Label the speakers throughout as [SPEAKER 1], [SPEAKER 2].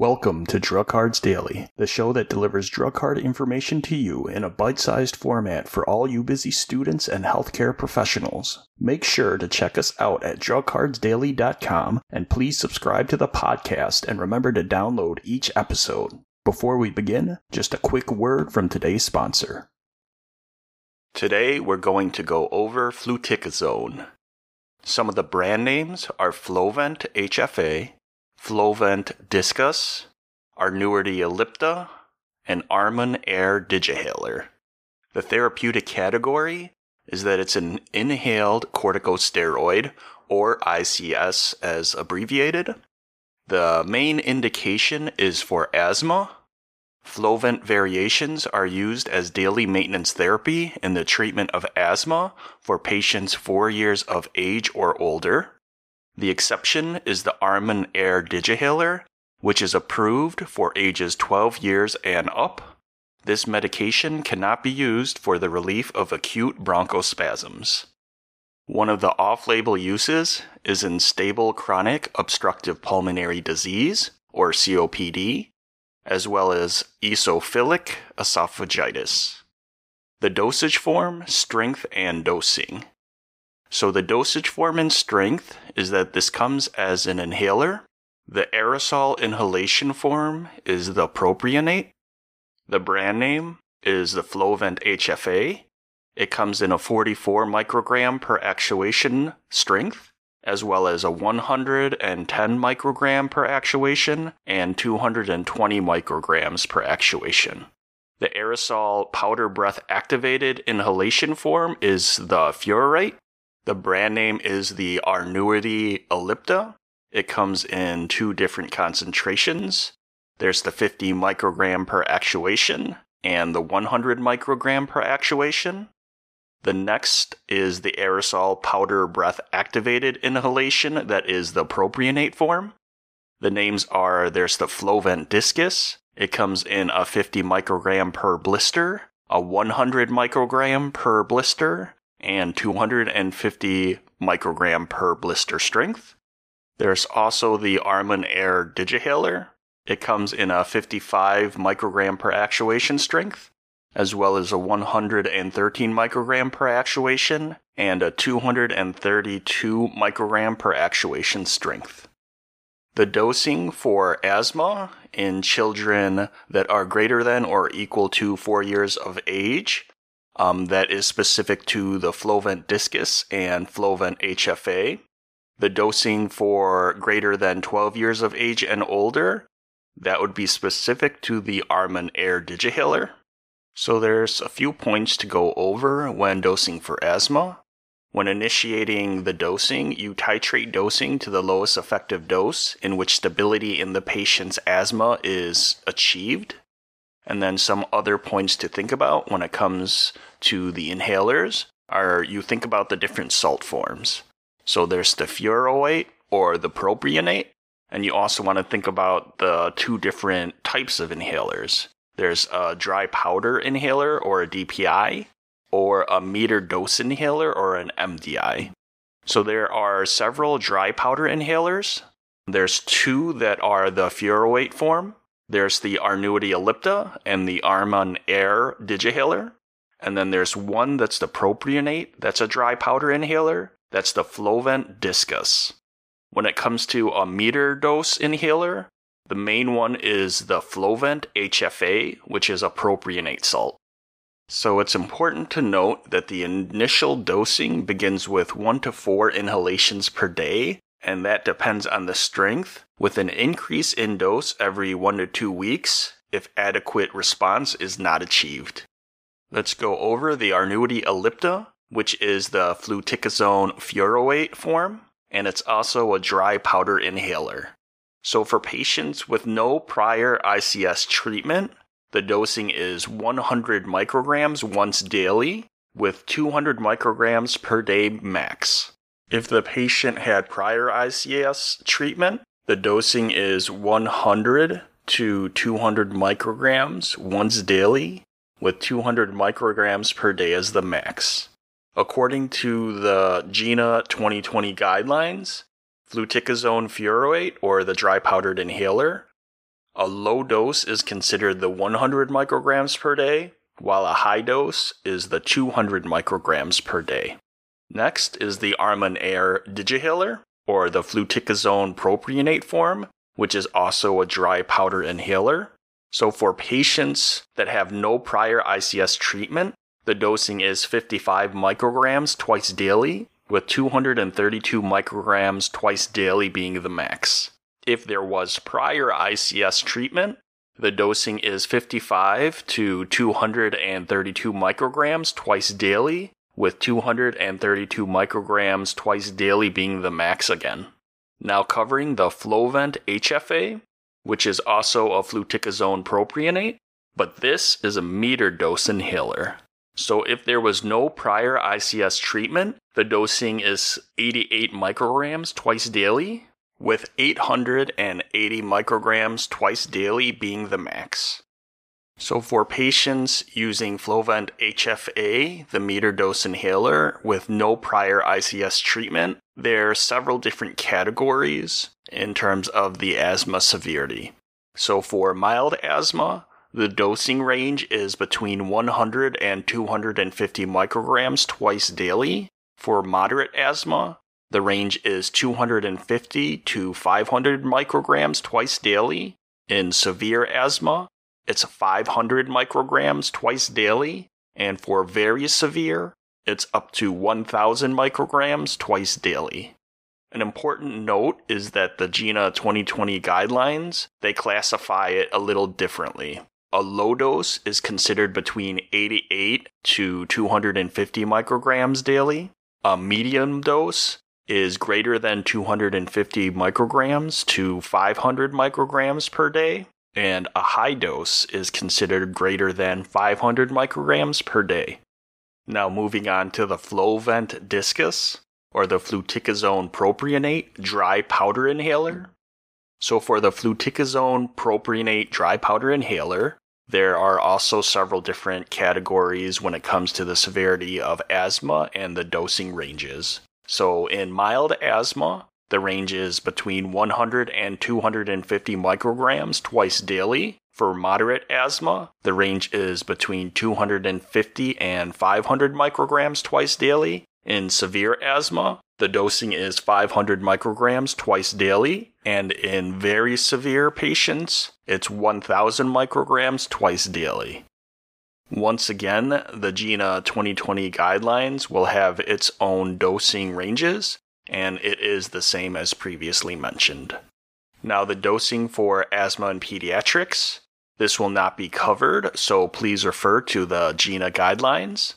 [SPEAKER 1] Welcome to Drug Cards Daily, the show that delivers drug card information to you in a bite sized format for all you busy students and healthcare professionals. Make sure to check us out at drugcardsdaily.com and please subscribe to the podcast and remember to download each episode. Before we begin, just a quick word from today's sponsor. Today we're going to go over fluticasone. Some of the brand names are Flovent HFA, Flovent Diskus, Arnuity ellipta, and ArmonAir Digihaler. The therapeutic category is that it's an inhaled corticosteroid, or ICS as abbreviated. The main indication is for asthma. Flovent variations are used as daily maintenance therapy in the treatment of asthma for patients four years of age or older. The exception is the ArmonAir Digihaler, which is approved for ages 12 years and up. This medication cannot be used for the relief of acute bronchospasms. One of the off label uses is in stable chronic obstructive pulmonary disease, or COPD, as well as eosinophilic esophagitis. The dosage form, strength, and dosing. So the dosage form and strength is that this comes as an inhaler. The aerosol inhalation form is the propionate. The brand name is the Flovent HFA. It comes in a 44 microgram per actuation strength, as well as a 110 microgram per actuation and 220 micrograms per actuation. The aerosol powder breath activated inhalation form is the Furoate, the brand name is the Arnuity ellipta. It comes in two different concentrations. There's the 50 microgram per actuation and the 100 microgram per actuation. The next is the aerosol powder breath activated inhalation that is the propionate form. The names are there's the Flovent Diskus. It comes in a 50 microgram per blister, a 100 microgram per blister, and 250 microgram per blister strength. There's also the ArmonAir Digihaler. It comes in a 55 microgram per actuation strength, as well as a 113 microgram per actuation and a 232 microgram per actuation strength. The dosing for asthma in children that are greater than or equal to 4 years of age um, that is specific to the Flovent Diskus and Flovent HFA. The dosing for greater than 12 years of age and older, that would be specific to the ArmonAir Digihaler. So there's a few points to go over when dosing for asthma. When initiating the dosing, you titrate dosing to the lowest effective dose in which stability in the patient's asthma is achieved. And then some other points to think about when it comes to the inhalers are you think about the different salt forms. So there's the furoate or the propionate, and you also want to think about the two different types of inhalers. There's a dry powder inhaler or a DPI, or a meter dose inhaler or an MDI. So there are several dry powder inhalers. There's two that are the furoate form. There's the Arnuity ellipta and the Armin Air Digihaler. And then there's one that's the propionate, that's a dry powder inhaler. That's the Flovent Diskus. When it comes to a meter dose inhaler, the main one is the Flovent HFA, which is a propionate salt. So it's important to note that the initial dosing begins with 1 to 4 inhalations per day, and that depends on the strength, with an increase in dose every 1 to 2 weeks if adequate response is not achieved. Let's go over the Arnuity ellipta, which is the fluticasone furoate form, and it's also a dry powder inhaler. So for patients with no prior ICS treatment, the dosing is 100 micrograms once daily with 200 micrograms per day max. If the patient had prior ICS treatment, the dosing is 100 to 200 micrograms once daily with 200 micrograms per day as the max. According to the GINA 2020 guidelines, fluticasone furoate, or the dry powdered inhaler, A low dose is considered the 100 micrograms per day, while a high dose is the 200 micrograms per day. Next is the ArmonAir Digihaler, or the fluticasone propionate form, which is also a dry powder inhaler. So for patients that have no prior ICS treatment, the dosing is 55 micrograms twice daily, with 232 micrograms twice daily being the max. If there was prior ICS treatment, the dosing is 55 to 232 micrograms twice daily, with 232 micrograms twice daily being the max again. Now covering the Flovent HFA, which is also a fluticasone propionate, but this is a meter dose inhaler. So if there was no prior ICS treatment, the dosing is 88 micrograms twice daily, with 880 micrograms twice daily being the max. So for patients using Flovent HFA, the meter dose inhaler, with no prior ICS treatment, there are several different categories in terms of the asthma severity. So for mild asthma, the dosing range is between 100 and 250 micrograms twice daily. For moderate asthma, the range is 250 to 500 micrograms twice daily. In severe asthma, it's 500 micrograms twice daily, and for very severe, it's up to 1000 micrograms twice daily. An important note is that the GINA 2020 guidelines, they classify it a little differently. A low dose is considered between 88 to 250 micrograms daily. A medium dose is greater than 250 micrograms to 500 micrograms per day and a high dose is considered greater than 500 micrograms per day. Now, moving on to the Flovent Diskus, or the fluticasone propionate dry powder inhaler. So, for the fluticasone propionate dry powder inhaler, there are also several different categories when it comes to the severity of asthma and the dosing ranges. So, in mild asthma, the range is between 100 and 250 micrograms twice daily. For moderate asthma, the range is between 250 and 500 micrograms twice daily. In severe asthma, the dosing is 500 micrograms twice daily, and in very severe patients, it's 1000 micrograms twice daily. Once again, the GINA 2020 guidelines will have its own dosing ranges, and it is the same as previously mentioned. Now, the dosing for asthma and pediatrics. This will not be covered, so please refer to the GINA guidelines.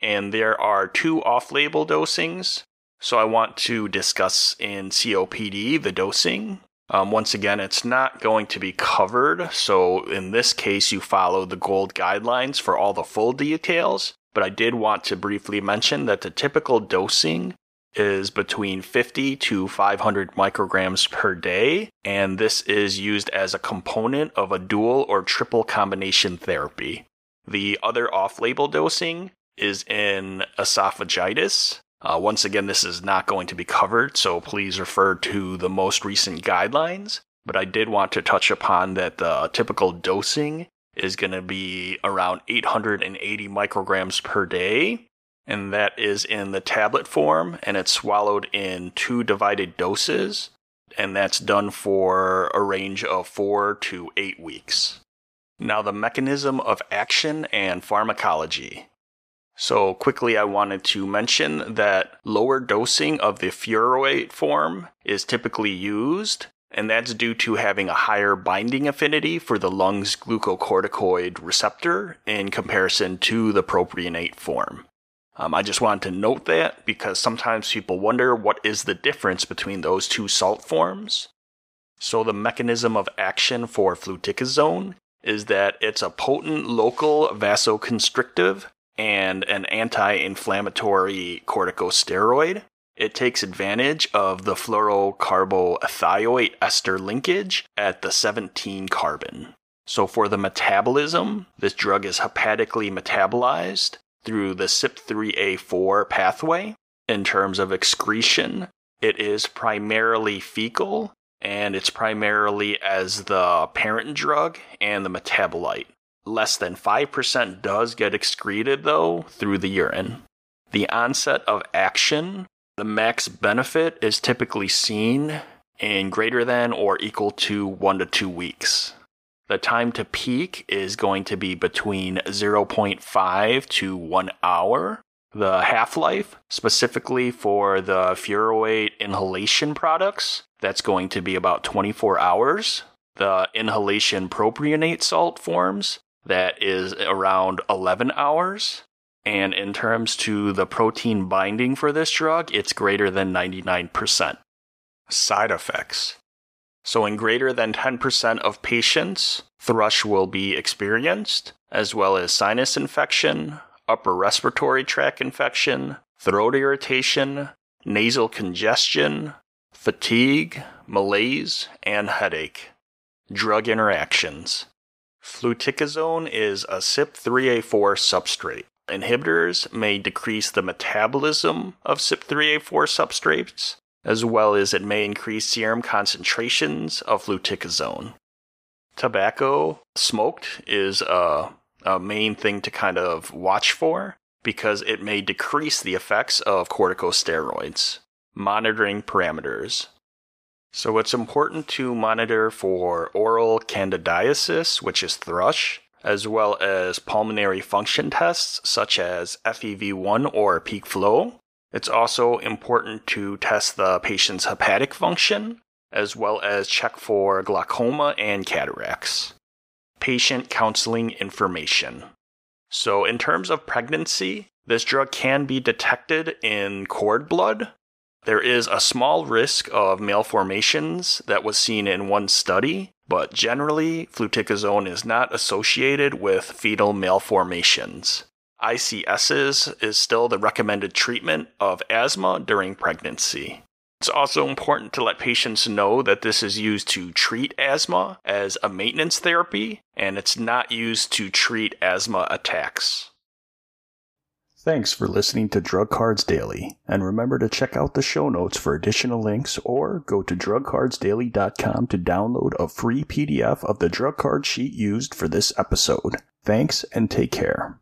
[SPEAKER 1] And there are two off label dosings. So I want to discuss in COPD the dosing. Um, once again, it's not going to be covered, so in this case, you follow the GOLD guidelines for all the full details. But I did want to briefly mention that the typical dosing is between 50 to 500 micrograms per day, and this is used as a component of a dual or triple combination therapy. The other off label dosing is in esophagitis. Uh, once again, this is not going to be covered, so please refer to the most recent guidelines. But I did want to touch upon that the typical dosing is going to be around 880 micrograms per day, and that is in the tablet form, and it's swallowed in two divided doses, and that's done for a range of four to eight weeks. Now, the mechanism of action and pharmacology. So, quickly, I wanted to mention that lower dosing of the furoate form is typically used, and that's due to having a higher binding affinity for the lung's glucocorticoid receptor in comparison to the propionate form. Um, I just wanted to note that because sometimes people wonder what is the difference between those two salt forms. So, the mechanism of action for fluticasone is that it's a potent local vasoconstrictive and an anti inflammatory corticosteroid. It takes advantage of the fluorocarboethioate ester linkage at the 17 carbon. So, for the metabolism, this drug is hepatically metabolized through the CYP3A4 pathway. In terms of excretion, it is primarily fecal and it's primarily as the parent drug and the metabolite. Less than 5% does get excreted, though, through the urine. The onset of action, the max benefit is typically seen in greater than or equal to 1 to 2 weeks. The time to peak is going to be between 0.5 to 1 hour. The half life, specifically for the furoate inhalation products, that's going to be about 24 hours. The inhalation propionate salt forms, that is around 11 hours. And in terms to the protein binding for this drug, it's greater than 99%. Side effects. So, in greater than 10% of patients, thrush will be experienced, as well as sinus infection, upper respiratory tract infection, throat irritation, nasal congestion, fatigue, malaise, and headache. Drug interactions. Fluticasone is a CYP3A4 substrate. Inhibitors may decrease the metabolism of CYP3A4 substrates, as well as it may increase serum concentrations of fluticasone. Tobacco smoked is a, a main thing to kind of watch for because it may decrease the effects of corticosteroids. Monitoring parameters. So it's important to monitor for oral candidiasis, which is thrush, as well as pulmonary function tests such as FEV1 or peak flow, it's also important to test the patient's hepatic function, as well as check for glaucoma and cataracts. Patient counseling information. So, in terms of pregnancy, this drug can be detected in cord blood. There is a small risk of malformations that was seen in one study, but generally, fluticasone is not associated with fetal malformations. ICSs is still the recommended treatment of asthma during pregnancy. It's also important to let patients know that this is used to treat asthma as a maintenance therapy, and it's not used to treat asthma attacks.
[SPEAKER 2] Thanks for listening to Drug Cards Daily, and remember to check out the show notes for additional links or go to drugcardsdaily.com to download a free PDF of the drug card sheet used for this episode. Thanks and take care.